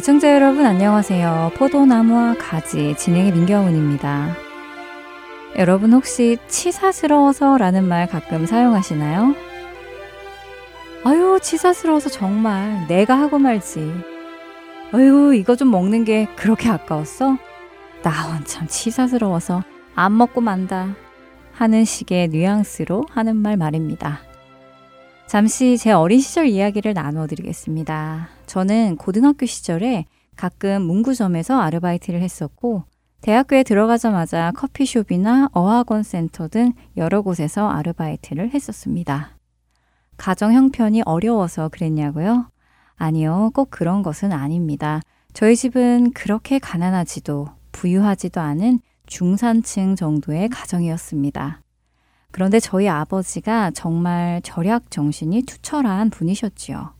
애청자 여러분 안녕하세요. 포도나무와 가지 진행의 민경훈입니다. 여러분 혹시 치사스러워서 라는 말 가끔 사용하시나요? 아유, 치사스러워서 정말 내가 하고 말지. 아유, 이거 좀 먹는 게 그렇게 아까웠어? 나 원 참 치사스러워서 안 먹고 만다. 하는 식의 뉘앙스로 하는 말 말입니다. 잠시 제 어린 시절 이야기를 나누어 드리겠습니다. 저는 고등학교 시절에 가끔 문구점에서 아르바이트를 했었고, 대학교에 들어가자마자 커피숍이나 어학원 센터 등 여러 곳에서 아르바이트를 했었습니다. 가정 형편이 어려워서 그랬냐고요? 아니요, 꼭 그런 것은 아닙니다. 저희 집은 그렇게 가난하지도 부유하지도 않은 중산층 정도의 가정이었습니다. 그런데 저희 아버지가 정말 절약 정신이 투철한 분이셨지요.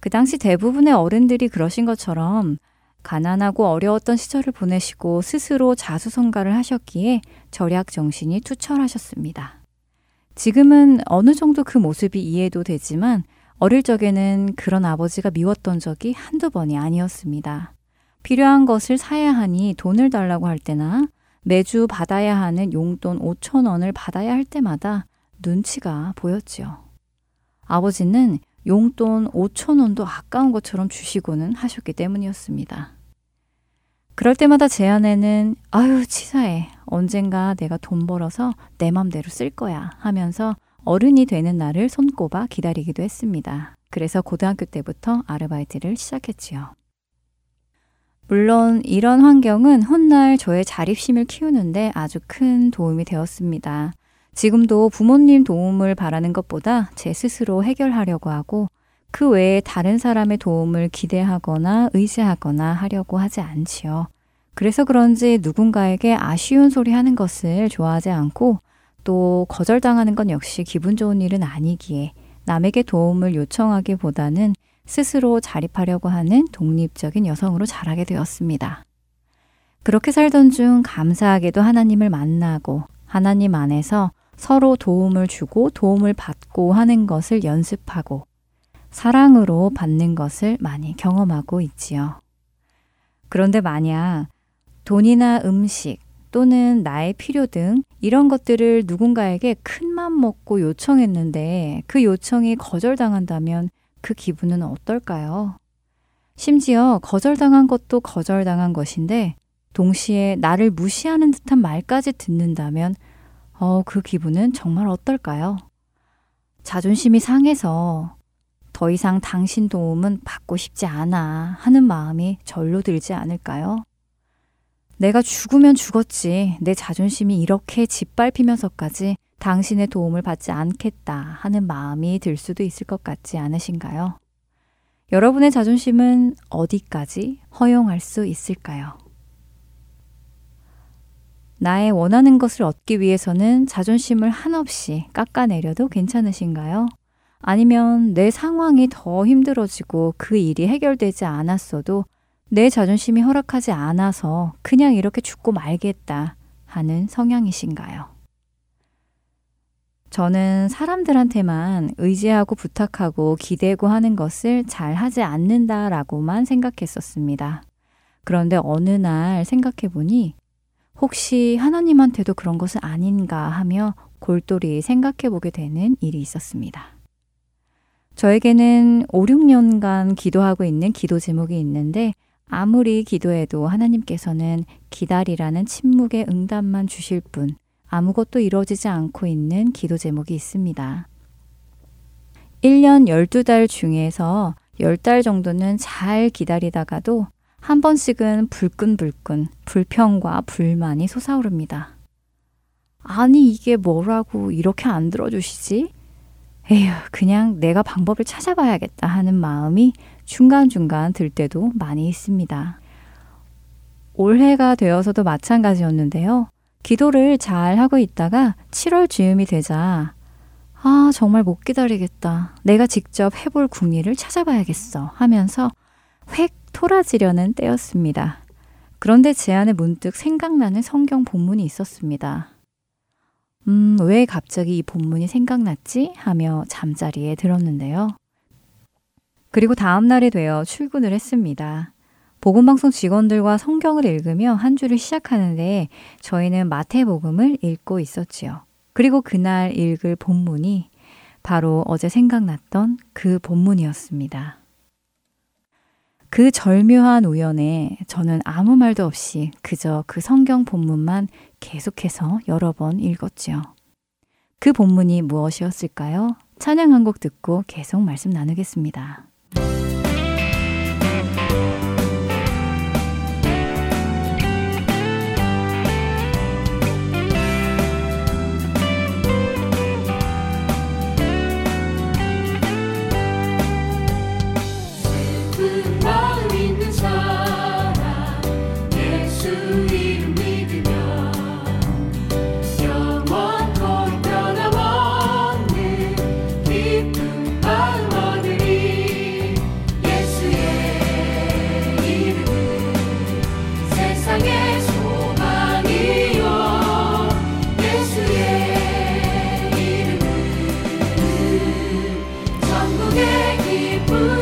그 당시 대부분의 어른들이 그러신 것처럼 가난하고 어려웠던 시절을 보내시고 스스로 자수성가를 하셨기에 절약 정신이 투철하셨습니다. 지금은 어느 정도 그 모습이 이해도 되지만 어릴 적에는 그런 아버지가 미웠던 적이 한두 번이 아니었습니다. 필요한 것을 사야 하니 돈을 달라고 할 때나 매주 받아야 하는 용돈 5천 원을 받아야 할 때마다 눈치가 보였지요. 아버지는 용돈 5천 원도 아까운 것처럼 주시고는 하셨기 때문이었습니다. 그럴 때마다 제 안에는 아유 치사해 언젠가 내가 돈 벌어서 내 맘대로 쓸 거야 하면서 어른이 되는 날을 손꼽아 기다리기도 했습니다. 그래서 고등학교 때부터 아르바이트를 시작했지요. 물론 이런 환경은 훗날 저의 자립심을 키우는데 아주 큰 도움이 되었습니다. 지금도 부모님 도움을 바라는 것보다 제 스스로 해결하려고 하고 그 외에 다른 사람의 도움을 기대하거나 의지하거나 하려고 하지 않지요. 그래서 그런지 누군가에게 아쉬운 소리 하는 것을 좋아하지 않고 또 거절당하는 건 역시 기분 좋은 일은 아니기에 남에게 도움을 요청하기보다는 스스로 자립하려고 하는 독립적인 여성으로 자라게 되었습니다. 그렇게 살던 중 감사하게도 하나님을 만나고 하나님 안에서 서로 도움을 주고 도움을 받고 하는 것을 연습하고 사랑으로 받는 것을 많이 경험하고 있지요. 그런데 만약 돈이나 음식 또는 나의 필요 등 이런 것들을 누군가에게 큰 맘 먹고 요청했는데 그 요청이 거절당한다면 그 기분은 어떨까요? 심지어 거절당한 것도 거절당한 것인데 동시에 나를 무시하는 듯한 말까지 듣는다면 어, 그 기분은 정말 어떨까요? 자존심이 상해서 더 이상 당신 도움은 받고 싶지 않아 하는 마음이 절로 들지 않을까요? 내가 죽으면 죽었지. 내 자존심이 이렇게 짓밟히면서까지 당신의 도움을 받지 않겠다 하는 마음이 들 수도 있을 것 같지 않으신가요? 여러분의 자존심은 어디까지 허용할 수 있을까요? 나의 원하는 것을 얻기 위해서는 자존심을 한없이 깎아내려도 괜찮으신가요? 아니면 내 상황이 더 힘들어지고 그 일이 해결되지 않았어도 내 자존심이 허락하지 않아서 그냥 이렇게 죽고 말겠다 하는 성향이신가요? 저는 사람들한테만 의지하고 부탁하고 기대고 하는 것을 잘 하지 않는다라고만 생각했었습니다. 그런데 어느 날 생각해 보니 혹시 하나님한테도 그런 것은 아닌가 하며 골똘히 생각해 보게 되는 일이 있었습니다. 저에게는 5, 6년간 기도하고 있는 기도 제목이 있는데 아무리 기도해도 하나님께서는 기다리라는 침묵의 응답만 주실 뿐 아무것도 이루어지지 않고 있는 기도 제목이 있습니다. 1년 12달 중에서 열달 정도는 잘 기다리다가도 한 번씩은 불끈불끈 불평과 불만이 솟아오릅니다. 아니, 이게 뭐라고 이렇게 안 들어주시지? 에휴, 그냥 내가 방법을 찾아봐야겠다 하는 마음이 중간중간 들 때도 많이 있습니다. 올해가 되어서도 마찬가지였는데요. 기도를 잘 하고 있다가 7월 즈음이 되자 아, 정말 못 기다리겠다. 내가 직접 해볼 궁리를 찾아봐야겠어 하면서 획 토라지려는 때였습니다. 그런데 제 안에 문득 생각나는 성경 본문이 있었습니다. 음, 왜 갑자기 이 본문이 생각났지? 하며 잠자리에 들었는데요. 그리고 다음 날이 되어 출근을 했습니다. 복음방송 직원들과 성경을 읽으며 한 주를 시작하는데 저희는 마태복음을 읽고 있었지요. 그리고 그날 읽을 본문이 바로 어제 생각났던 그 본문이었습니다. 그 절묘한 우연에 저는 아무 말도 없이 그저 그 성경 본문만 계속해서 여러 번 읽었지요. 그 본문이 무엇이었을까요? 찬양 한 곡 듣고 계속 말씀 나누겠습니다. Ooh.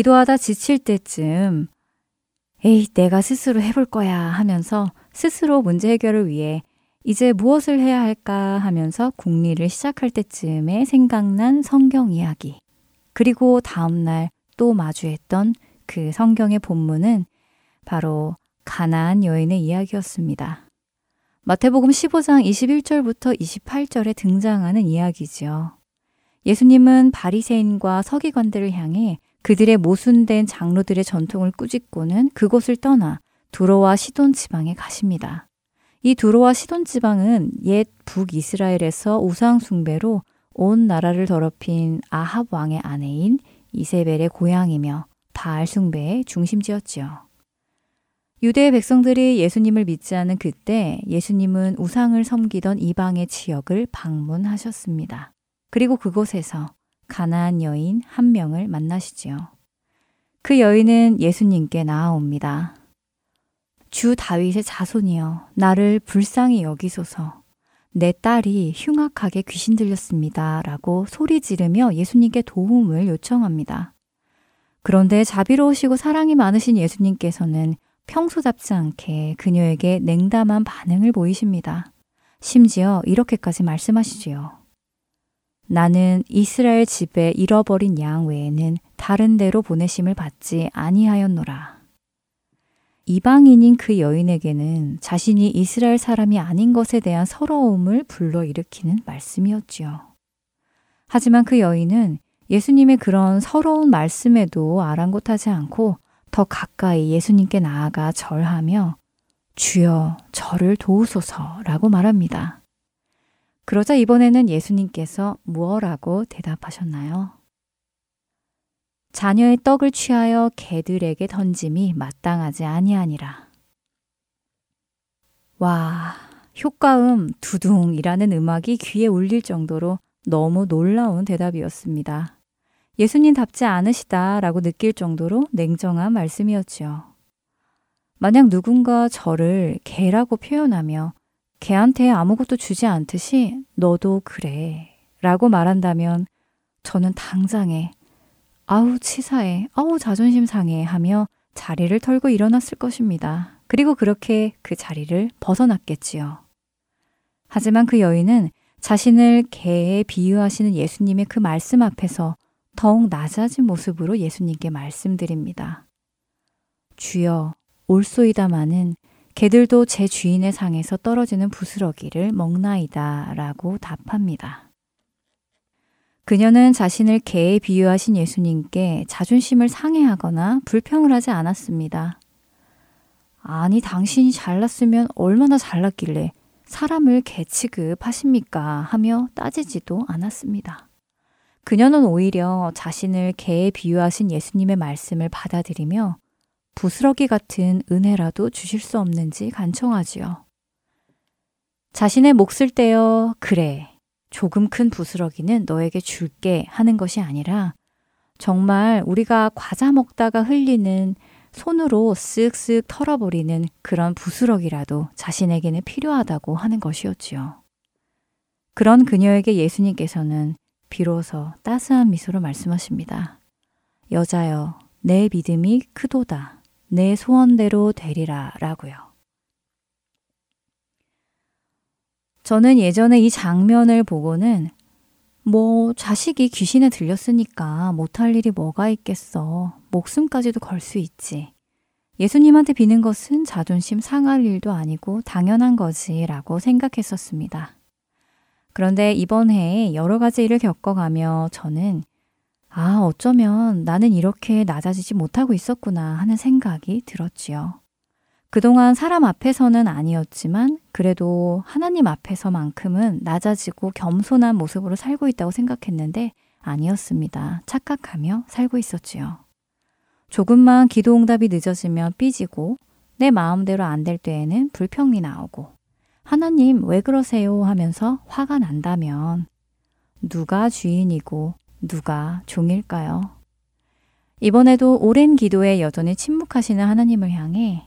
기도하다 지칠 때쯤 에이, 내가 스스로 해볼 거야 하면서 스스로 문제 해결을 위해 이제 무엇을 해야 할까 하면서 궁리를 시작할 때쯤에 생각난 성경 이야기. 그리고 다음날 또 마주했던 그 성경의 본문은 바로 가나안 여인의 이야기였습니다. 마태복음 15장 21절부터 28절에 등장하는 이야기지요. 예수님은 바리새인과 서기관들을 향해 그들의 모순된 장로들의 전통을 꾸짖고는 그곳을 떠나 두로와 시돈 지방에 가십니다. 이 두로와 시돈 지방은 옛 북이스라엘에서 우상 숭배로 온 나라를 더럽힌 아합 왕의 아내인 이세벨의 고향이며 바알 숭배의 중심지였지요. 유대 백성들이 예수님을 믿지 않은 그때 예수님은 우상을 섬기던 이방의 지역을 방문하셨습니다. 그리고 그곳에서 가나안 여인 한 명을 만나시지요. 그 여인은 예수님께 나아옵니다. 주 다윗의 자손이여 나를 불쌍히 여기소서 내 딸이 흉악하게 귀신 들렸습니다. 라고 소리 지르며 예수님께 도움을 요청합니다. 그런데 자비로우시고 사랑이 많으신 예수님께서는 평소답지 않게 그녀에게 냉담한 반응을 보이십니다. 심지어 이렇게까지 말씀하시지요. 나는 이스라엘 집에 잃어버린 양 외에는 다른 데로 보내심을 받지 아니하였노라. 이방인인 그 여인에게는 자신이 이스라엘 사람이 아닌 것에 대한 서러움을 불러일으키는 말씀이었지요. 하지만 그 여인은 예수님의 그런 서러운 말씀에도 아랑곳하지 않고 더 가까이 예수님께 나아가 절하며 주여 저를 도우소서라고 말합니다. 그러자 이번에는 예수님께서 무엇라고 대답하셨나요? 자녀의 떡을 취하여 개들에게 던짐이 마땅하지 아니하니라. 와, 효과음 두둥이라는 음악이 귀에 울릴 정도로 너무 놀라운 대답이었습니다. 예수님답지 않으시다라고 느낄 정도로 냉정한 말씀이었지요. 만약 누군가 저를 개라고 표현하며 개한테 아무것도 주지 않듯이 너도 그래 라고 말한다면 저는 당장에 아우 치사해, 아우 자존심 상해 하며 자리를 털고 일어났을 것입니다. 그리고 그렇게 그 자리를 벗어났겠지요. 하지만 그 여인은 자신을 개에 비유하시는 예수님의 그 말씀 앞에서 더욱 낮아진 모습으로 예수님께 말씀드립니다. 주여, 올소이다마는 개들도 제 주인의 상에서 떨어지는 부스러기를 먹나이다 라고 답합니다. 그녀는 자신을 개에 비유하신 예수님께 자존심을 상해하거나 불평을 하지 않았습니다. 아니, 당신이 잘났으면 얼마나 잘났길래 사람을 개 취급하십니까? 하며 따지지도 않았습니다. 그녀는 오히려 자신을 개에 비유하신 예수님의 말씀을 받아들이며 부스러기 같은 은혜라도 주실 수 없는지 간청하지요. 자신의 몫을 떼어 그래 조금 큰 부스러기는 너에게 줄게 하는 것이 아니라 정말 우리가 과자 먹다가 흘리는 손으로 쓱쓱 털어버리는 그런 부스러기라도 자신에게는 필요하다고 하는 것이었지요. 그런 그녀에게 예수님께서는 비로소 따스한 미소로 말씀하십니다. 여자여, 내 믿음이 크도다. 내 소원대로 되리라 라고요. 저는 예전에 이 장면을 보고는 뭐 자식이 귀신에 들렸으니까 못할 일이 뭐가 있겠어. 목숨까지도 걸 수 있지. 예수님한테 비는 것은 자존심 상할 일도 아니고 당연한 거지라고 생각했었습니다. 그런데 이번 해에 여러 가지 일을 겪어가며 저는 아, 어쩌면 나는 이렇게 낮아지지 못하고 있었구나 하는 생각이 들었지요. 그동안 사람 앞에서는 아니었지만 그래도 하나님 앞에서만큼은 낮아지고 겸손한 모습으로 살고 있다고 생각했는데 아니었습니다. 착각하며 살고 있었지요. 조금만 기도 응답이 늦어지면 삐지고 내 마음대로 안 될 때에는 불평이 나오고 하나님 왜 그러세요 하면서 화가 난다면 누가 주인이고 누가 종일까요? 이번에도 오랜 기도에 여전히 침묵하시는 하나님을 향해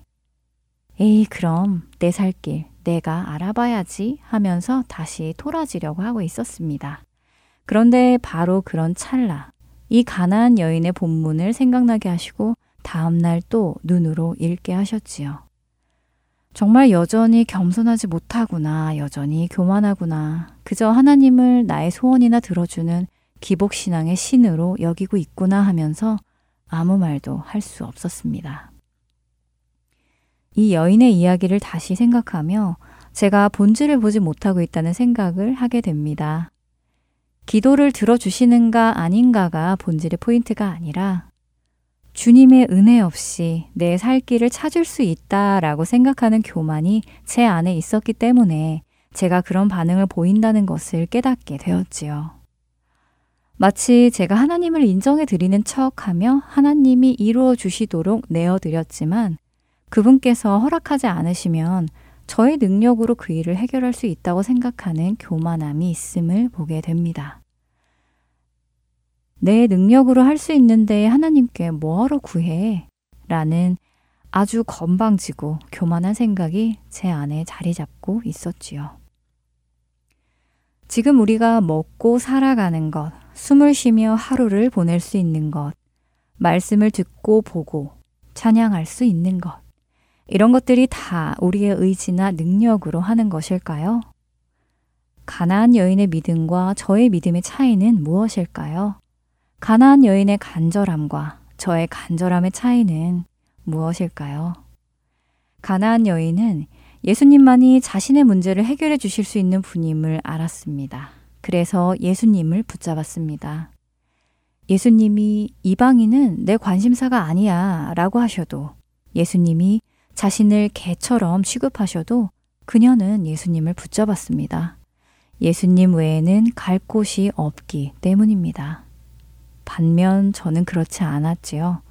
에이, 그럼 내 살 길 내가 알아봐야지 하면서 다시 토라지려고 하고 있었습니다. 그런데 바로 그런 찰나, 이 가난한 여인의 본문을 생각나게 하시고 다음날 또 눈으로 읽게 하셨지요. 정말 여전히 겸손하지 못하구나, 여전히 교만하구나, 그저 하나님을 나의 소원이나 들어주는 기복신앙의 신으로 여기고 있구나 하면서 아무 말도 할 수 없었습니다. 이 여인의 이야기를 다시 생각하며 제가 본질을 보지 못하고 있다는 생각을 하게 됩니다. 기도를 들어주시는가 아닌가가 본질의 포인트가 아니라 주님의 은혜 없이 내 살 길을 찾을 수 있다라고 생각하는 교만이 제 안에 있었기 때문에 제가 그런 반응을 보인다는 것을 깨닫게 되었지요. 마치 제가 하나님을 인정해 드리는 척 하며 하나님이 이루어 주시도록 내어 드렸지만 그분께서 허락하지 않으시면 저의 능력으로 그 일을 해결할 수 있다고 생각하는 교만함이 있음을 보게 됩니다. 내 능력으로 할 수 있는데 하나님께 뭐하러 구해? 라는 아주 건방지고 교만한 생각이 제 안에 자리 잡고 있었지요. 지금 우리가 먹고 살아가는 것, 숨을 쉬며 하루를 보낼 수 있는 것, 말씀을 듣고 보고 찬양할 수 있는 것, 이런 것들이 다 우리의 의지나 능력으로 하는 것일까요? 가나안 여인의 믿음과 저의 믿음의 차이는 무엇일까요? 가나안 여인의 간절함과 저의 간절함의 차이는 무엇일까요? 가나안 여인은 예수님만이 자신의 문제를 해결해 주실 수 있는 분임을 알았습니다. 그래서 예수님을 붙잡았습니다. 예수님이 이방인은 내 관심사가 아니야 라고 하셔도 예수님이 자신을 개처럼 취급하셔도 그녀는 예수님을 붙잡았습니다. 예수님 외에는 갈 곳이 없기 때문입니다. 반면 저는 그렇지 않았지요.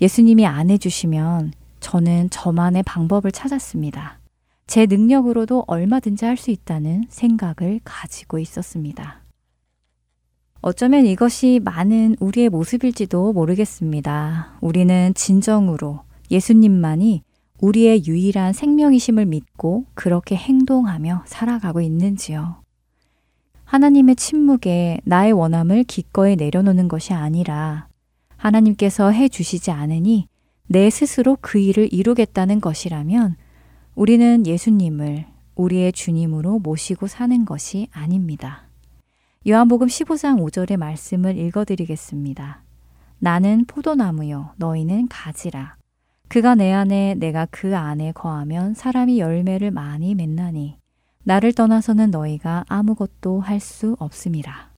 예수님이 안 해주시면 저는 저만의 방법을 찾았습니다. 제 능력으로도 얼마든지 할 수 있다는 생각을 가지고 있었습니다. 어쩌면 이것이 많은 우리의 모습일지도 모르겠습니다. 우리는 진정으로 예수님만이 우리의 유일한 생명이심을 믿고 그렇게 행동하며 살아가고 있는지요. 하나님의 침묵에 나의 원함을 기꺼이 내려놓는 것이 아니라 하나님께서 해 주시지 않으니 내 스스로 그 일을 이루겠다는 것이라면 우리는 예수님을 우리의 주님으로 모시고 사는 것이 아닙니다. 요한복음 15장 5절의 말씀을 읽어드리겠습니다. 나는 포도나무요, 너희는 가지라. 그가 내 안에 내가 그 안에 거하면 사람이 열매를 많이 맺나니 나를 떠나서는 너희가 아무것도 할 수 없음이라.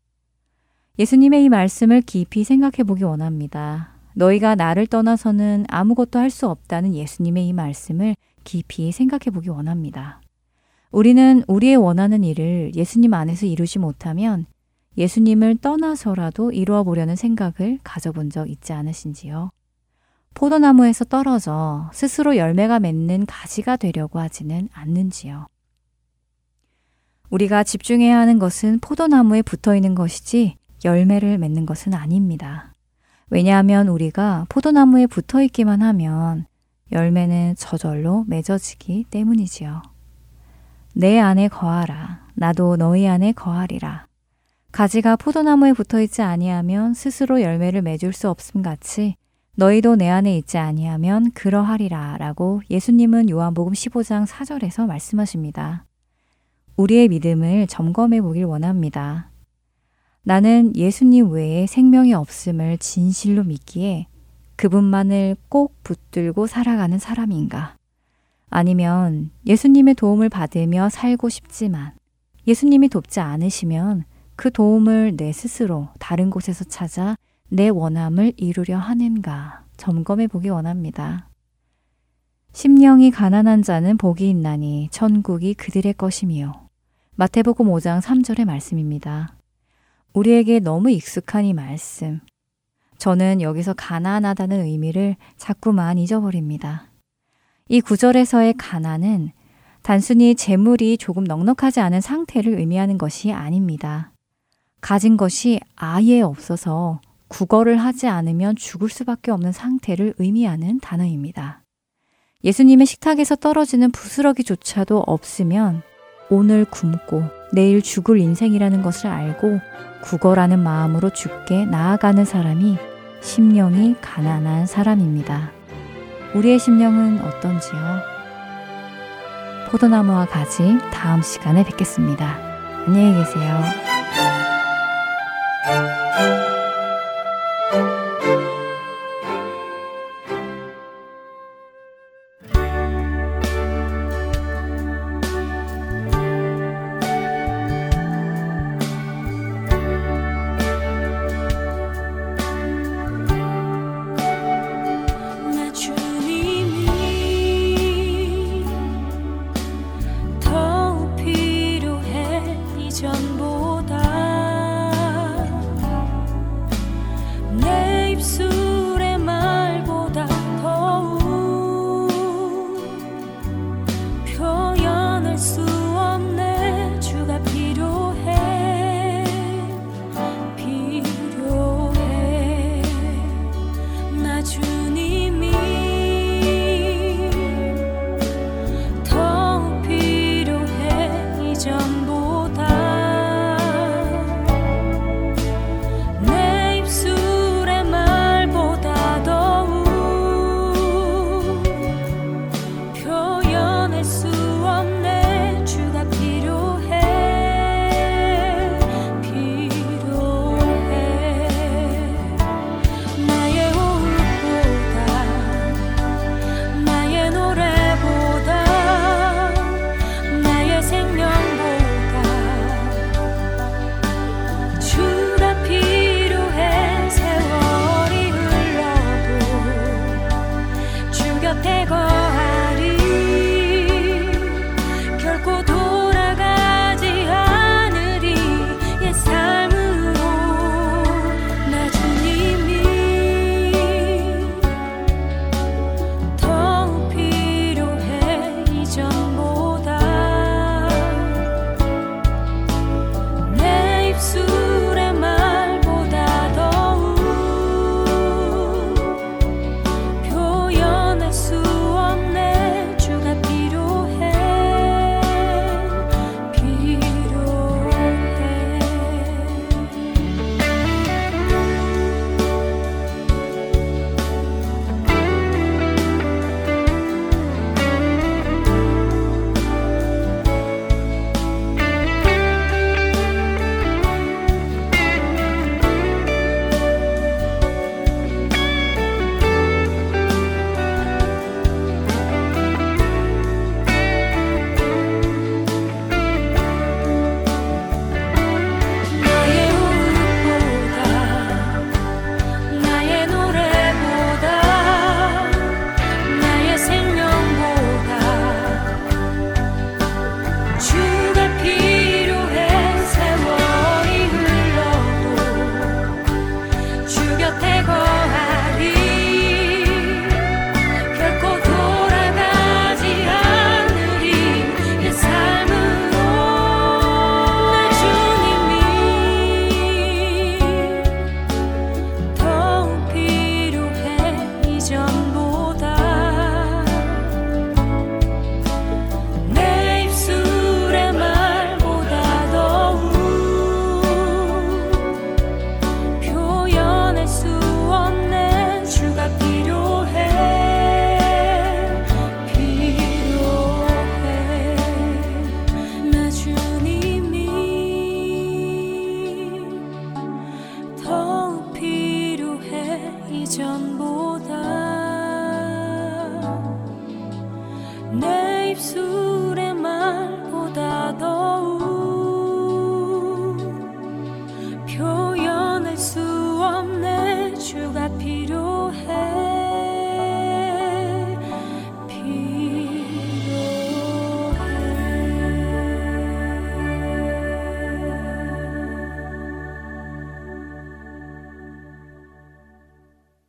예수님의 이 말씀을 깊이 생각해 보기 원합니다. 너희가 나를 떠나서는 아무것도 할 수 없다는 예수님의 이 말씀을 깊이 생각해 보기 원합니다. 우리는 우리의 원하는 일을 예수님 안에서 이루지 못하면 예수님을 떠나서라도 이루어 보려는 생각을 가져본 적 있지 않으신지요? 포도나무에서 떨어져 스스로 열매가 맺는 가지가 되려고 하지는 않는지요? 우리가 집중해야 하는 것은 포도나무에 붙어 있는 것이지 열매를 맺는 것은 아닙니다. 왜냐하면 우리가 포도나무에 붙어 있기만 하면 열매는 저절로 맺어지기 때문이지요. 내 안에 거하라. 나도 너희 안에 거하리라. 가지가 포도나무에 붙어 있지 아니하면 스스로 열매를 맺을 수 없음 같이 너희도 내 안에 있지 아니하면 그러하리라 라고 예수님은 요한복음 15장 4절에서 말씀하십니다. 우리의 믿음을 점검해 보길 원합니다. 나는 예수님 외에 생명이 없음을 진실로 믿기에 그분만을 꼭 붙들고 살아가는 사람인가? 아니면 예수님의 도움을 받으며 살고 싶지만 예수님이 돕지 않으시면 그 도움을 내 스스로 다른 곳에서 찾아 내 원함을 이루려 하는가 점검해 보기 원합니다. 심령이 가난한 자는 복이 있나니 천국이 그들의 것이미요. 마태복음 5장 3절의 말씀입니다. 우리에게 너무 익숙한 이 말씀. 저는 여기서 가난하다는 의미를 자꾸만 잊어버립니다. 이 구절에서의 가난은 단순히 재물이 조금 넉넉하지 않은 상태를 의미하는 것이 아닙니다. 가진 것이 아예 없어서 국어를 하지 않으면 죽을 수밖에 없는 상태를 의미하는 단어입니다. 예수님의 식탁에서 떨어지는 부스러기조차도 없으면 오늘 굶고 내일 죽을 인생이라는 것을 알고 국어라는 마음으로 죽게 나아가는 사람이 심령이 가난한 사람입니다. 우리의 심령은 어떤지요? 포도나무와 가지 다음 시간에 뵙겠습니다. 안녕히 계세요.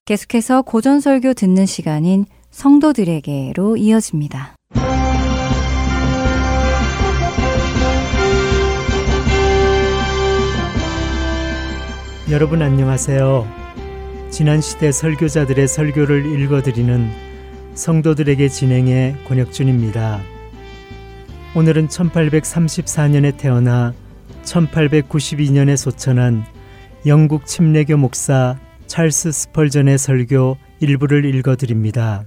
계속해서 고전설교 듣는 시간인 성도들에게로 이어집니다. 여러분 안녕하세요. 지난 시대 설교자들의 설교를 읽어드리는 성도들에게 진행의 권혁준입니다. 오늘은 1834년에 태어나 1892년에 소천한 영국 침례교 목사 찰스 스펄전의 설교 일부를 읽어드립니다.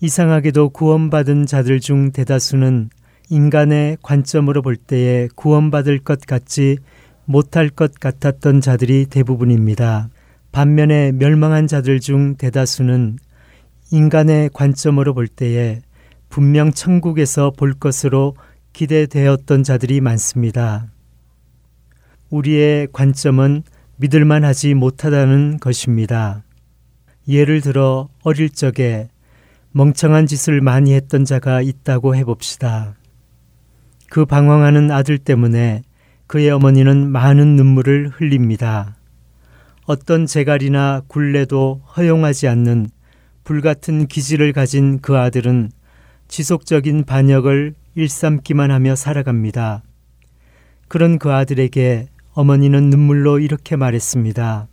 이상하게도 구원받은 자들 중 대다수는 인간의 관점으로 볼 때에 구원받을 것 같지 못할 것 같았던 자들이 대부분입니다. 반면에 멸망한 자들 중 대다수는 인간의 관점으로 볼 때에 분명 천국에서 볼 것으로 기대되었던 자들이 많습니다. 우리의 관점은 믿을만 하지 못하다는 것입니다. 예를 들어 어릴 적에 멍청한 짓을 많이 했던 자가 있다고 해봅시다. 그 방황하는 아들 때문에 그의 어머니는 많은 눈물을 흘립니다. 어떤 재갈이나 굴레도 허용하지 않는 불같은 기질을 가진 그 아들은 지속적인 반역을 일삼기만 하며 살아갑니다. 그런 그 아들에게 어머니는 눈물로 이렇게 말했습니다.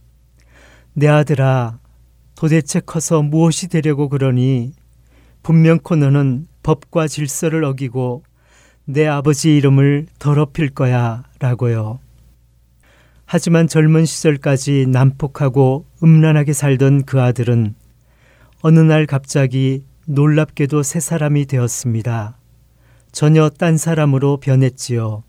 내 아들아, 도대체 커서 무엇이 되려고 그러니? 분명코 너는 법과 질서를 어기고 내 아버지 이름을 더럽힐 거야 라고요. 하지만 젊은 시절까지 난폭하고 음란하게 살던 그 아들은 어느 날 갑자기 놀랍게도 새 사람이 되었습니다. 전혀 딴 사람으로 변했지요.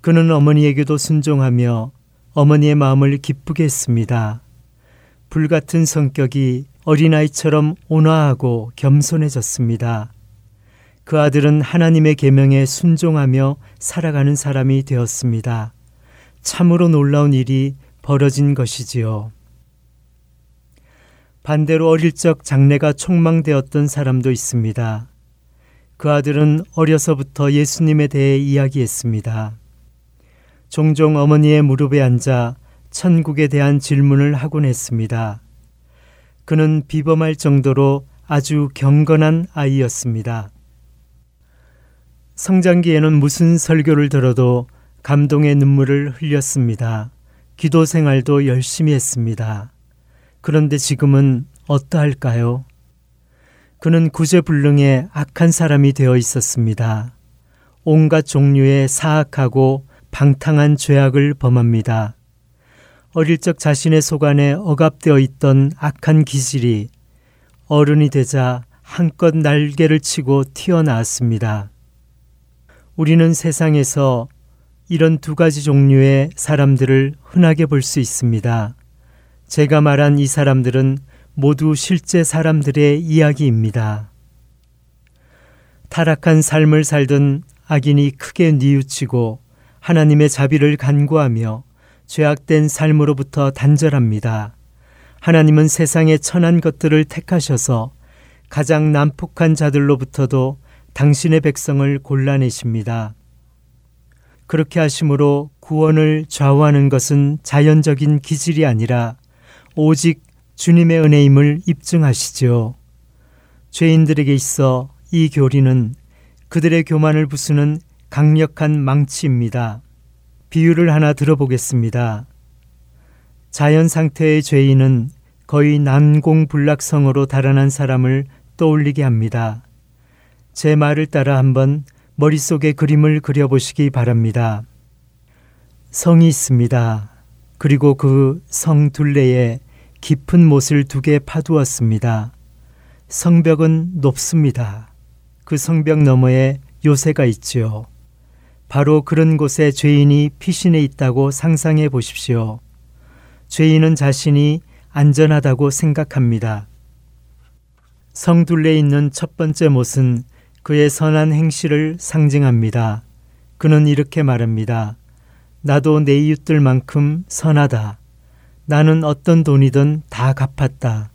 그는 어머니에게도 순종하며 어머니의 마음을 기쁘게 했습니다. 불같은 성격이 어린아이처럼 온화하고 겸손해졌습니다. 그 아들은 하나님의 계명에 순종하며 살아가는 사람이 되었습니다. 참으로 놀라운 일이 벌어진 것이지요. 반대로 어릴 적 장래가 촉망되었던 사람도 있습니다. 그 아들은 어려서부터 예수님에 대해 이야기했습니다. 종종 어머니의 무릎에 앉아 천국에 대한 질문을 하곤 했습니다. 그는 비범할 정도로 아주 경건한 아이였습니다. 성장기에는 무슨 설교를 들어도 감동의 눈물을 흘렸습니다. 기도 생활도 열심히 했습니다. 그런데 지금은 어떠할까요? 그는 구제불능의 악한 사람이 되어 있었습니다. 온갖 종류의 사악하고 방탕한 죄악을 범합니다. 어릴 적 자신의 속안에 억압되어 있던 악한 기질이 어른이 되자 한껏 날개를 치고 튀어나왔습니다. 우리는 세상에서 이런 두 가지 종류의 사람들을 흔하게 볼 수 있습니다. 제가 말한 이 사람들은 모두 실제 사람들의 이야기입니다. 타락한 삶을 살던 악인이 크게 뉘우치고 하나님의 자비를 간구하며 죄악된 삶으로부터 단절합니다. 하나님은 세상의 천한 것들을 택하셔서 가장 난폭한 자들로부터도 당신의 백성을 골라내십니다. 그렇게 하심으로 구원을 좌우하는 것은 자연적인 기질이 아니라 오직 주님의 은혜임을 입증하시지요. 죄인들에게 있어 이 교리는 그들의 교만을 부수는 강력한 망치입니다. 비유를 하나 들어보겠습니다. 자연 상태의 죄인은 거의 난공불락성으로 달아난 사람을 떠올리게 합니다. 제 말을 따라 한번 머릿속에 그림을 그려보시기 바랍니다. 성이 있습니다. 그리고 그 성 둘레에 깊은 못을 두 개 파두었습니다. 성벽은 높습니다. 그 성벽 너머에 요새가 있지요. 바로 그런 곳에 죄인이 피신해 있다고 상상해 보십시오. 죄인은 자신이 안전하다고 생각합니다. 성둘레에 있는 첫 번째 못은 그의 선한 행실을 상징합니다. 그는 이렇게 말합니다. 나도 내 이웃들만큼 선하다. 나는 어떤 돈이든 다 갚았다.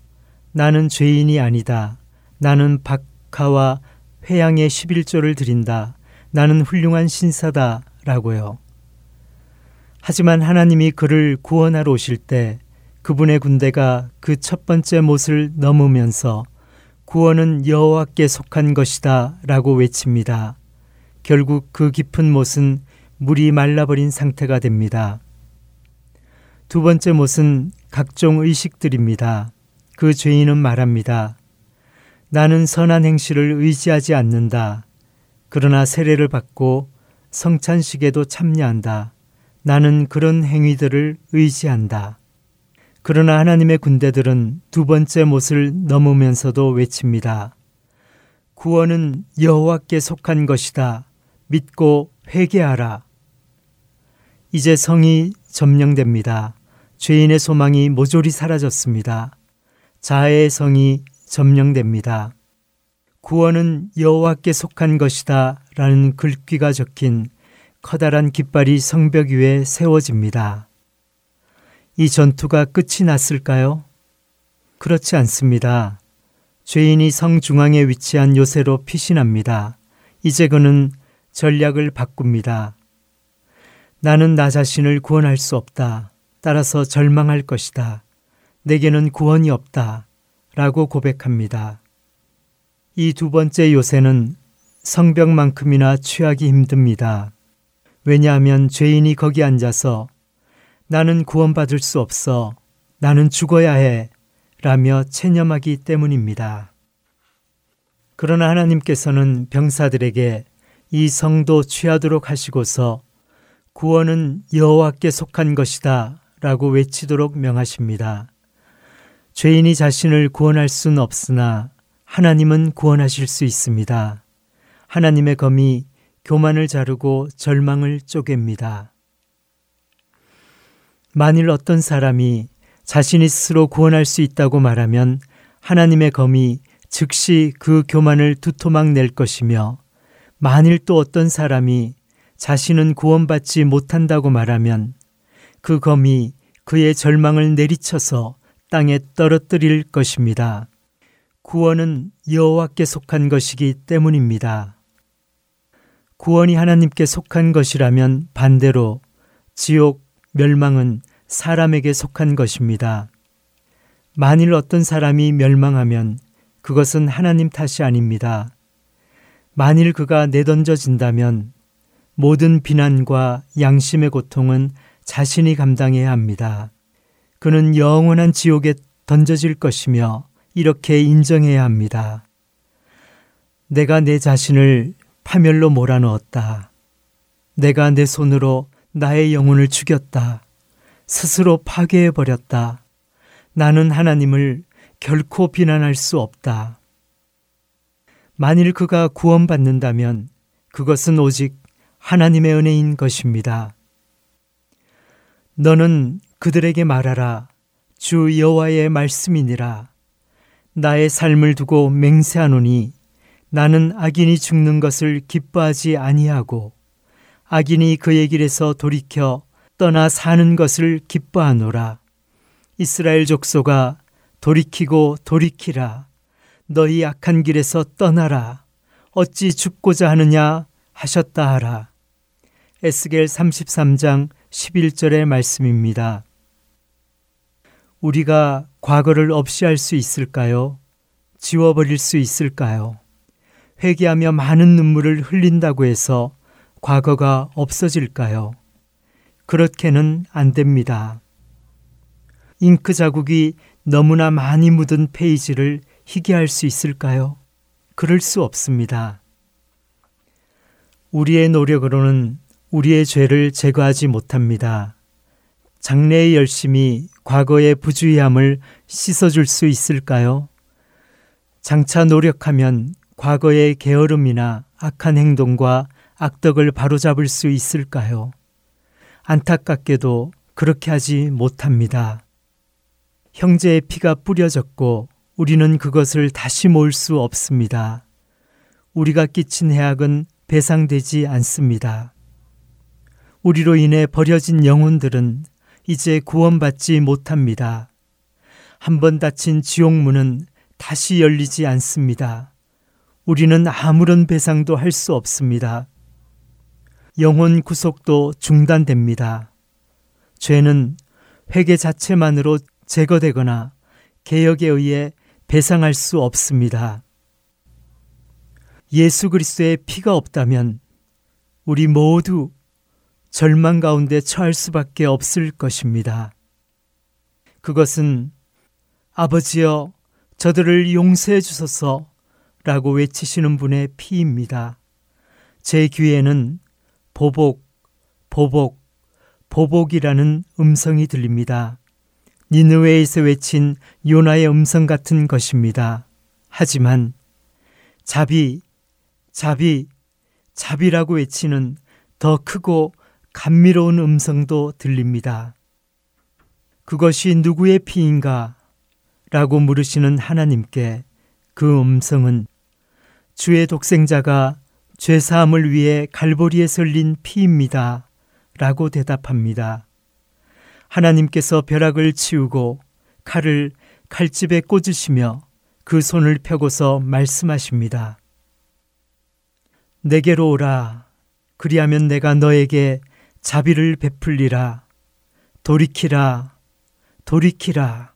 나는 죄인이 아니다. 나는 박하와 회양의 11조를 드린다. 나는 훌륭한 신사다. 라고요. 하지만 하나님이 그를 구원하러 오실 때 그분의 군대가 그 첫 번째 못을 넘으면서 구원은 여호와께 속한 것이다 라고 외칩니다. 결국 그 깊은 못은 물이 말라버린 상태가 됩니다. 두 번째 못은 각종 의식들입니다. 그 죄인은 말합니다. 나는 선한 행실을 의지하지 않는다. 그러나 세례를 받고 성찬식에도 참여한다. 나는 그런 행위들을 의지한다. 그러나 하나님의 군대들은 두 번째 못을 넘으면서도 외칩니다. 구원은 여호와께 속한 것이다. 믿고 회개하라. 이제 성이 점령됩니다. 죄인의 소망이 모조리 사라졌습니다. 자해의 성이 점령됩니다. 구원은 여호와께 속한 것이다 라는 글귀가 적힌 커다란 깃발이 성벽 위에 세워집니다. 이 전투가 끝이 났을까요? 그렇지 않습니다. 죄인이 성 중앙에 위치한 요새로 피신합니다. 이제 그는 전략을 바꿉니다. 나는 나 자신을 구원할 수 없다. 따라서 절망할 것이다. 내게는 구원이 없다. 라고 고백합니다. 이 두 번째 요새는 성벽만큼이나 취하기 힘듭니다. 왜냐하면 죄인이 거기 앉아서 나는 구원받을 수 없어. 나는 죽어야 해. 라며 체념하기 때문입니다. 그러나 하나님께서는 병사들에게 이 성도 취하도록 하시고서 구원은 여호와께 속한 것이다 라고 외치도록 명하십니다. 죄인이 자신을 구원할 수는 없으나 하나님은 구원하실 수 있습니다. 하나님의 검이 교만을 자르고 절망을 쪼갭니다. 만일 어떤 사람이 자신이 스스로 구원할 수 있다고 말하면 하나님의 검이 즉시 그 교만을 두토막 낼 것이며 만일 또 어떤 사람이 자신은 구원받지 못한다고 말하면 그 검이 그의 절망을 내리쳐서 땅에 떨어뜨릴 것입니다. 구원은 여호와께 속한 것이기 때문입니다. 구원이 하나님께 속한 것이라면 반대로 지옥, 멸망은 사람에게 속한 것입니다. 만일 어떤 사람이 멸망하면 그것은 하나님 탓이 아닙니다. 만일 그가 내던져진다면 모든 비난과 양심의 고통은 자신이 감당해야 합니다. 그는 영원한 지옥에 던져질 것이며 이렇게 인정해야 합니다. 내가 내 자신을 파멸로 몰아넣었다. 내가 내 손으로 나의 영혼을 죽였다. 스스로 파괴해버렸다. 나는 하나님을 결코 비난할 수 없다. 만일 그가 구원받는다면 그것은 오직 하나님의 은혜인 것입니다. 너는 그들에게 말하라. 주 여호와의 말씀이니라. 나의 삶을 두고 맹세하노니 나는 악인이 죽는 것을 기뻐하지 아니하고 악인이 그의 길에서 돌이켜 떠나 사는 것을 기뻐하노라. 이스라엘 족소가 돌이키고 돌이키라. 너희 악한 길에서 떠나라. 어찌 죽고자 하느냐 하셨다 하라. 에스겔 33장 11절의 말씀입니다. 우리가 과거를 없이 할 수 있을까요? 지워버릴 수 있을까요? 회개하며 많은 눈물을 흘린다고 해서 과거가 없어질까요? 그렇게는 안 됩니다. 잉크 자국이 너무나 많이 묻은 페이지를 희게 할수 있을까요? 그럴 수 없습니다. 우리의 노력으로는 우리의 죄를 제거하지 못합니다. 장래의 열심이 과거의 부주의함을 씻어줄 수 있을까요? 장차 노력하면 과거의 게으름이나 악한 행동과 악덕을 바로잡을 수 있을까요? 안타깝게도 그렇게 하지 못합니다. 형제의 피가 뿌려졌고 우리는 그것을 다시 모을 수 없습니다. 우리가 끼친 해악은 배상되지 않습니다. 우리로 인해 버려진 영혼들은 이제 구원받지 못합니다. 한 번 닫힌 지옥문은 다시 열리지 않습니다. 우리는 아무런 배상도 할 수 없습니다. 영혼 구속도 중단됩니다. 죄는 회개 자체만으로 제거되거나 개혁에 의해 배상할 수 없습니다. 예수 그리스도의 피가 없다면 우리 모두 절망 가운데 처할 수밖에 없을 것입니다. 그것은 아버지여 저들을 용서해 주소서 라고 외치시는 분의 피입니다. 제 귀에는 보복, 보복, 보복이라는 음성이 들립니다. 니느웨에서 외친 요나의 음성 같은 것입니다. 하지만 자비, 자비, 자비라고 외치는 더 크고 감미로운 음성도 들립니다. 그것이 누구의 피인가? 라고 물으시는 하나님께 그 음성은 주의 독생자가 죄사함을 위해 갈보리에 설린 피입니다. 라고 대답합니다. 하나님께서 벼락을 치우고 칼을 칼집에 꽂으시며 그 손을 펴고서 말씀하십니다. 내게로 오라. 그리하면 내가 너에게 자비를 베풀리라. 돌이키라. 돌이키라.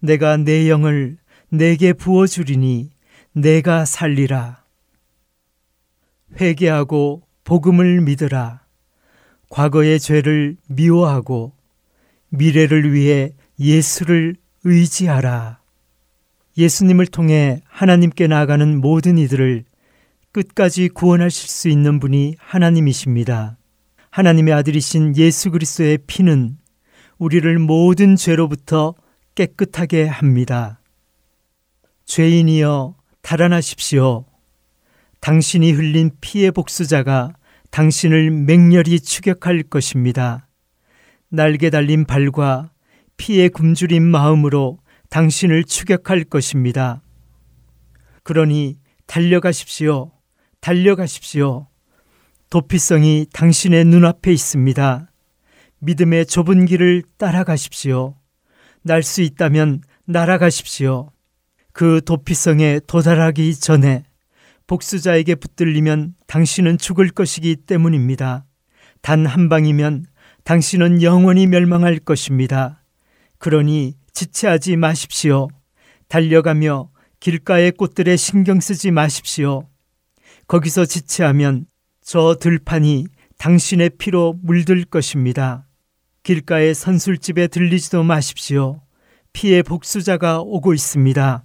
내가 내 영을 내게 부어 주리니 내가 살리라. 회개하고 복음을 믿으라. 과거의 죄를 미워하고 미래를 위해 예수를 의지하라. 예수님을 통해 하나님께 나아가는 모든 이들을 끝까지 구원하실 수 있는 분이 하나님이십니다. 하나님의 아들이신 예수 그리스도의 피는 우리를 모든 죄로부터 깨끗하게 합니다. 죄인이여 달아나십시오. 당신이 흘린 피의 복수자가 당신을 맹렬히 추격할 것입니다. 날개 달린 발과 피에 굶주린 마음으로 당신을 추격할 것입니다. 그러니 달려가십시오. 달려가십시오. 도피성이 당신의 눈앞에 있습니다. 믿음의 좁은 길을 따라가십시오. 날 수 있다면 날아가십시오. 그 도피성에 도달하기 전에 복수자에게 붙들리면 당신은 죽을 것이기 때문입니다. 단 한 방이면 당신은 영원히 멸망할 것입니다. 그러니 지체하지 마십시오. 달려가며 길가의 꽃들에 신경 쓰지 마십시오. 거기서 지체하면 저 들판이 당신의 피로 물들 것입니다. 길가의 선술집에 들리지도 마십시오. 피의 복수자가 오고 있습니다.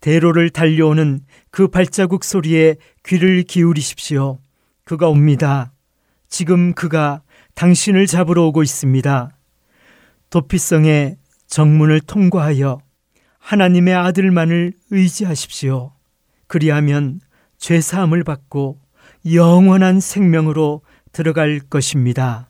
대로를 달려오는 그 발자국 소리에 귀를 기울이십시오. 그가 옵니다. 지금 그가 당신을 잡으러 오고 있습니다. 도피성의 정문을 통과하여 하나님의 아들만을 의지하십시오. 그리하면 죄사함을 받고 영원한 생명으로 들어갈 것입니다.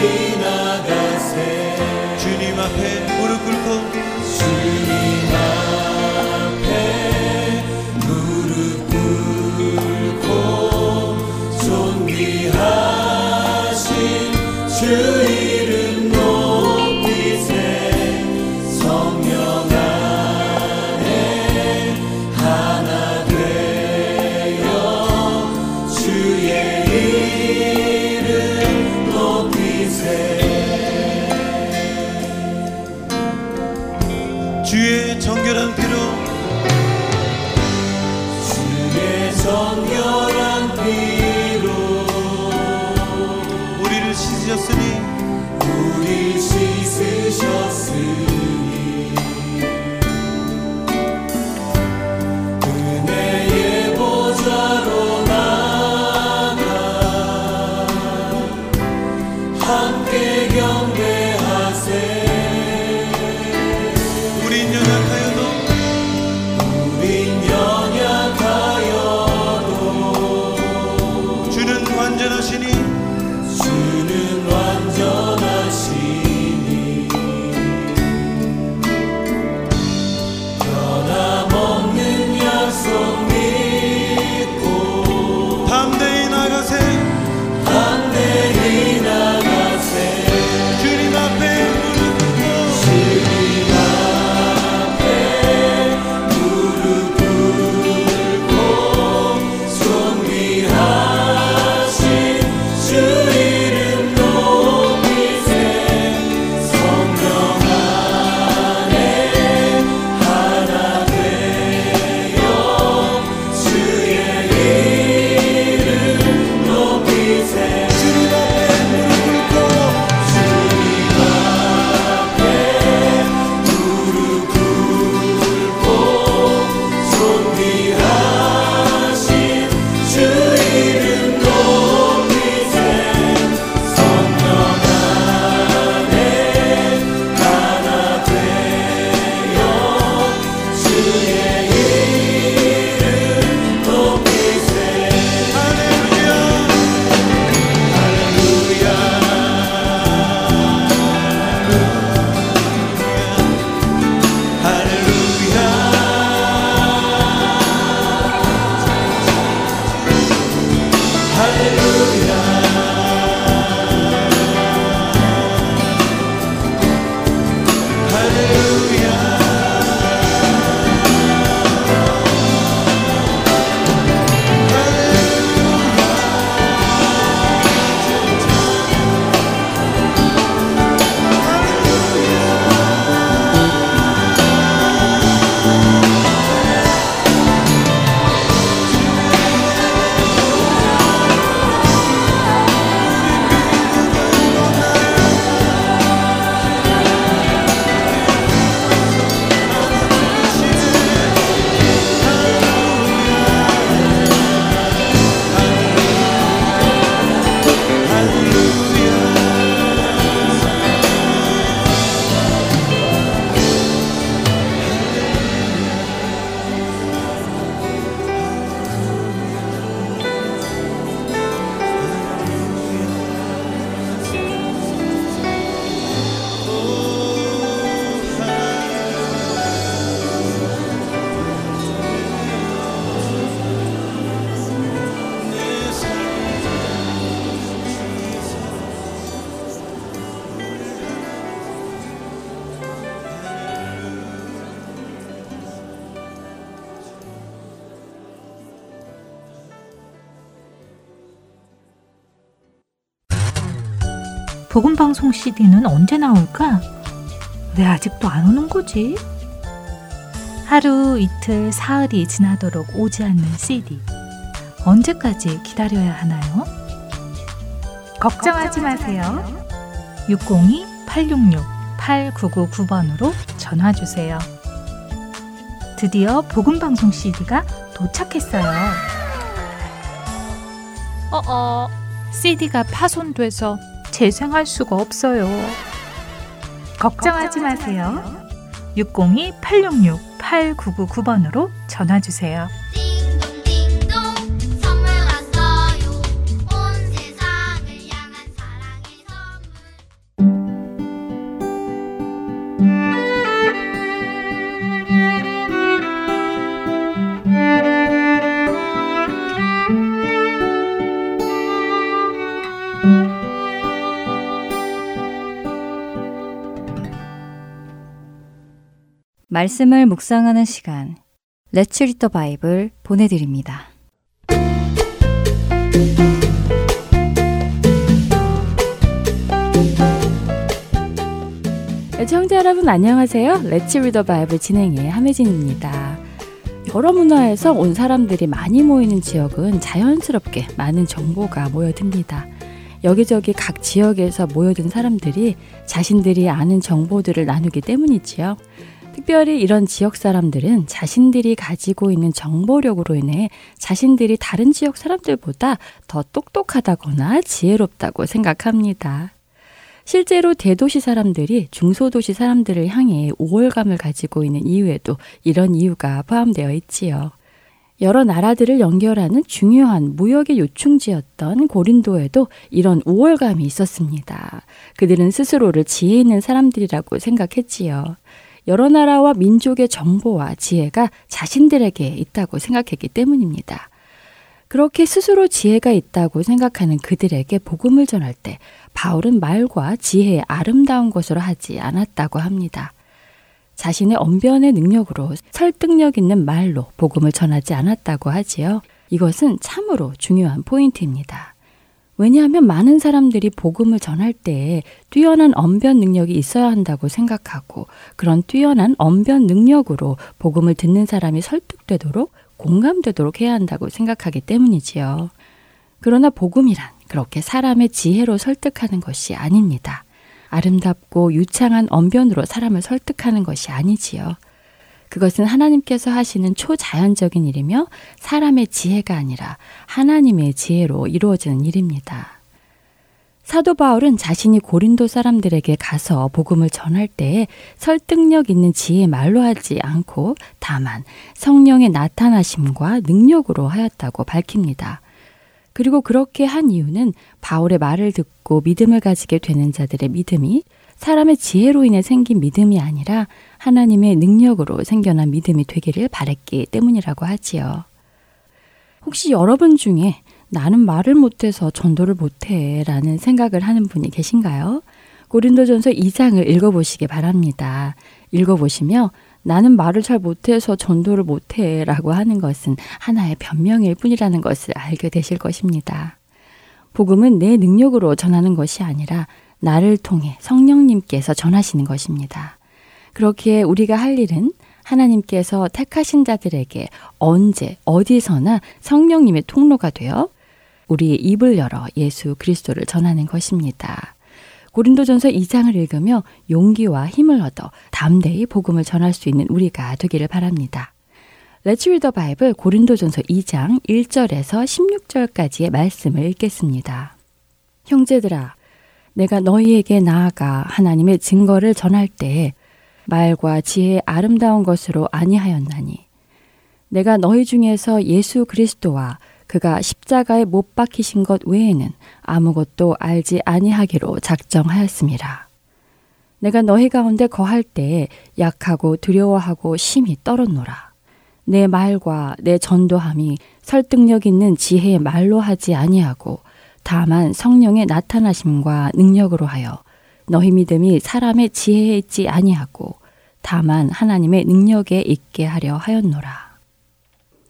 지나가세. 주님 앞에 복음방송 CD는 언제 나올까? 왜 아직도 안 오는 거지? 하루, 이틀, 사흘이 지나도록 오지 않는 CD. 언제까지 기다려야 하나요? 걱정하지 마세요. 602-866-8999번으로 전화 주세요. 드디어 복음방송 CD가 도착했어요. 어어, CD가 파손돼서 재생할 수가 없어요. 걱정하지 마세요. 602-866-8999번으로 전화 주세요. 말씀을 묵상하는 시간 Read the Bible 보내드립니다. 애청자 여러분 안녕하세요. Read the Bible 진행의 함혜진입니다. 여러 문화에서 온 사람들이 많이 모이는 지역은 자연스럽게 많은 정보가 모여듭니다. 여기저기 각 지역에서 모여든 사람들이 자신들이 아는 정보들을 나누기 때문이지요. 특별히 이런 지역 사람들은 자신들이 가지고 있는 정보력으로 인해 자신들이 다른 지역 사람들보다 더 똑똑하다거나 지혜롭다고 생각합니다. 실제로 대도시 사람들이 중소도시 사람들을 향해 우월감을 가지고 있는 이유에도 이런 이유가 포함되어 있지요. 여러 나라들을 연결하는 중요한 무역의 요충지였던 고린도에도 이런 우월감이 있었습니다. 그들은 스스로를 지혜 있는 사람들이라고 생각했지요. 여러 나라와 민족의 정보와 지혜가 자신들에게 있다고 생각했기 때문입니다. 그렇게 스스로 지혜가 있다고 생각하는 그들에게 복음을 전할 때 바울은 말과 지혜의 아름다운 것으로 하지 않았다고 합니다. 자신의 언변의 능력으로 설득력 있는 말로 복음을 전하지 않았다고 하지요. 이것은 참으로 중요한 포인트입니다. 왜냐하면 많은 사람들이 복음을 전할 때 뛰어난 언변 능력이 있어야 한다고 생각하고 그런 뛰어난 언변 능력으로 복음을 듣는 사람이 설득되도록 공감되도록 해야 한다고 생각하기 때문이지요. 그러나 복음이란 그렇게 사람의 지혜로 설득하는 것이 아닙니다. 아름답고 유창한 언변으로 사람을 설득하는 것이 아니지요. 그것은 하나님께서 하시는 초자연적인 일이며 사람의 지혜가 아니라 하나님의 지혜로 이루어지는 일입니다. 사도 바울은 자신이 고린도 사람들에게 가서 복음을 전할 때 설득력 있는 지혜 말로 하지 않고 다만 성령의 나타나심과 능력으로 하였다고 밝힙니다. 그리고 그렇게 한 이유는 바울의 말을 듣고 믿음을 가지게 되는 자들의 믿음이 사람의 지혜로 인해 생긴 믿음이 아니라 하나님의 능력으로 생겨난 믿음이 되기를 바랬기 때문이라고 하지요. 혹시 여러분 중에 나는 말을 못해서 전도를 못해 라는 생각을 하는 분이 계신가요? 고린도전서 2장을 읽어보시기 바랍니다. 읽어보시며 나는 말을 잘 못해서 전도를 못해 라고 하는 것은 하나의 변명일 뿐이라는 것을 알게 되실 것입니다. 복음은 내 능력으로 전하는 것이 아니라 나를 통해 성령님께서 전하시는 것입니다. 그렇기에 우리가 할 일은 하나님께서 택하신 자들에게 언제 어디서나 성령님의 통로가 되어 우리의 입을 열어 예수 그리스도를 전하는 것입니다. 고린도전서 2장을 읽으며 용기와 힘을 얻어 담대히 복음을 전할 수 있는 우리가 되기를 바랍니다. Read the Bible 고린도전서 2장 1절에서 16절까지의 말씀을 읽겠습니다. 형제들아 내가 너희에게 나아가 하나님의 증거를 전할 때 말과 지혜의 아름다운 것으로 아니하였나니 내가 너희 중에서 예수 그리스도와 그가 십자가에 못 박히신 것 외에는 아무것도 알지 아니하기로 작정하였습니다. 내가 너희 가운데 거할 때에 약하고 두려워하고 심히 떨었노라. 내 말과 내 전도함이 설득력 있는 지혜의 말로 하지 아니하고 다만 성령의 나타나심과 능력으로 하여 너희 믿음이 사람의 지혜에 있지 아니하고 다만 하나님의 능력에 있게 하려 하였노라.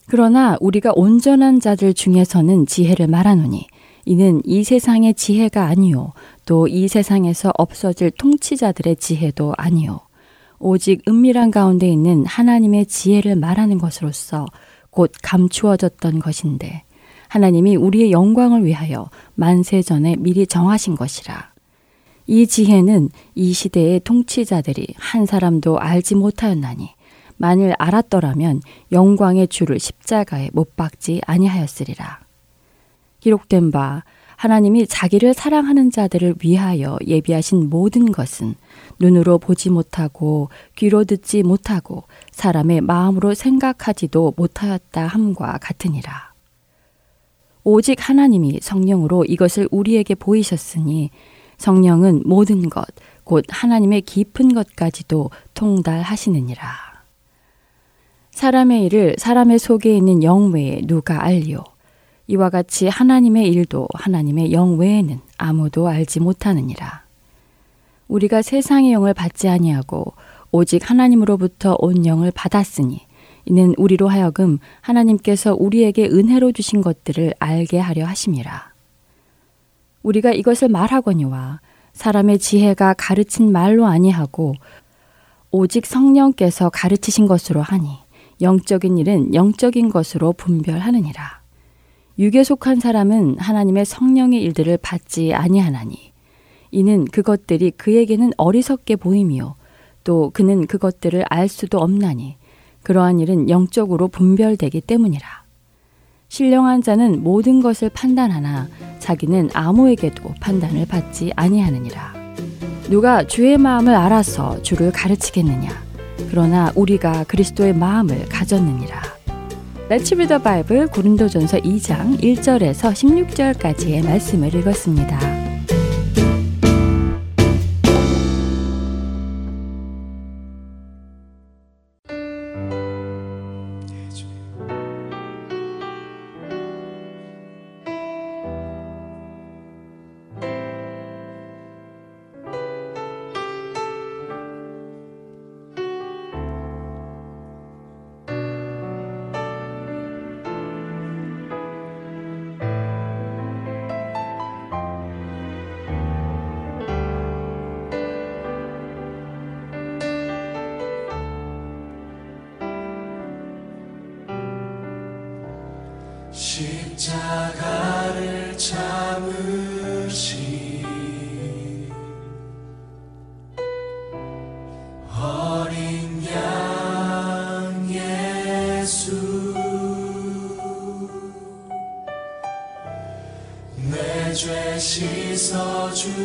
그러나 우리가 온전한 자들 중에서는 지혜를 말하노니 이는 이 세상의 지혜가 아니요. 또 이 세상에서 없어질 통치자들의 지혜도 아니요. 오직 은밀한 가운데 있는 하나님의 지혜를 말하는 것으로서 곧 감추어졌던 것인데 하나님이 우리의 영광을 위하여 만세 전에 미리 정하신 것이라. 이 지혜는 이 시대의 통치자들이 한 사람도 알지 못하였나니 만일 알았더라면 영광의 주를 십자가에 못 박지 아니하였으리라. 기록된 바 하나님이 자기를 사랑하는 자들을 위하여 예비하신 모든 것은 눈으로 보지 못하고 귀로 듣지 못하고 사람의 마음으로 생각하지도 못하였다 함과 같으니라. 오직 하나님이 성령으로 이것을 우리에게 보이셨으니 성령은 모든 것, 곧 하나님의 깊은 것까지도 통달하시느니라. 사람의 일을 사람의 속에 있는 영 외에 누가 알리오? 이와 같이 하나님의 일도 하나님의 영 외에는 아무도 알지 못하느니라. 우리가 세상의 영을 받지 아니하고 오직 하나님으로부터 온 영을 받았으니 이는 우리로 하여금 하나님께서 우리에게 은혜로 주신 것들을 알게 하려 하심이라. 우리가 이것을 말하거니와 사람의 지혜가 가르친 말로 아니하고 오직 성령께서 가르치신 것으로 하니 영적인 일은 영적인 것으로 분별하느니라. 육에 속한 사람은 하나님의 성령의 일들을 받지 아니하나니 이는 그것들이 그에게는 어리석게 보임이요 또 그는 그것들을 알 수도 없나니 그러한 일은 영적으로 분별되기 때문이라. 신령한 자는 모든 것을 판단하나 자기는 아무에게도 판단을 받지 아니하느니라. 누가 주의 마음을 알아서 주를 가르치겠느냐? 그러나 우리가 그리스도의 마음을 가졌느니라. 레츠 비더 바이블 고린도전서 2장 1절에서 16절까지의 말씀을 읽었습니다.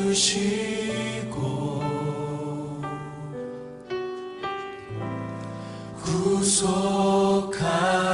주시고 구속하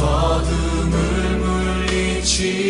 어둠을 물리치시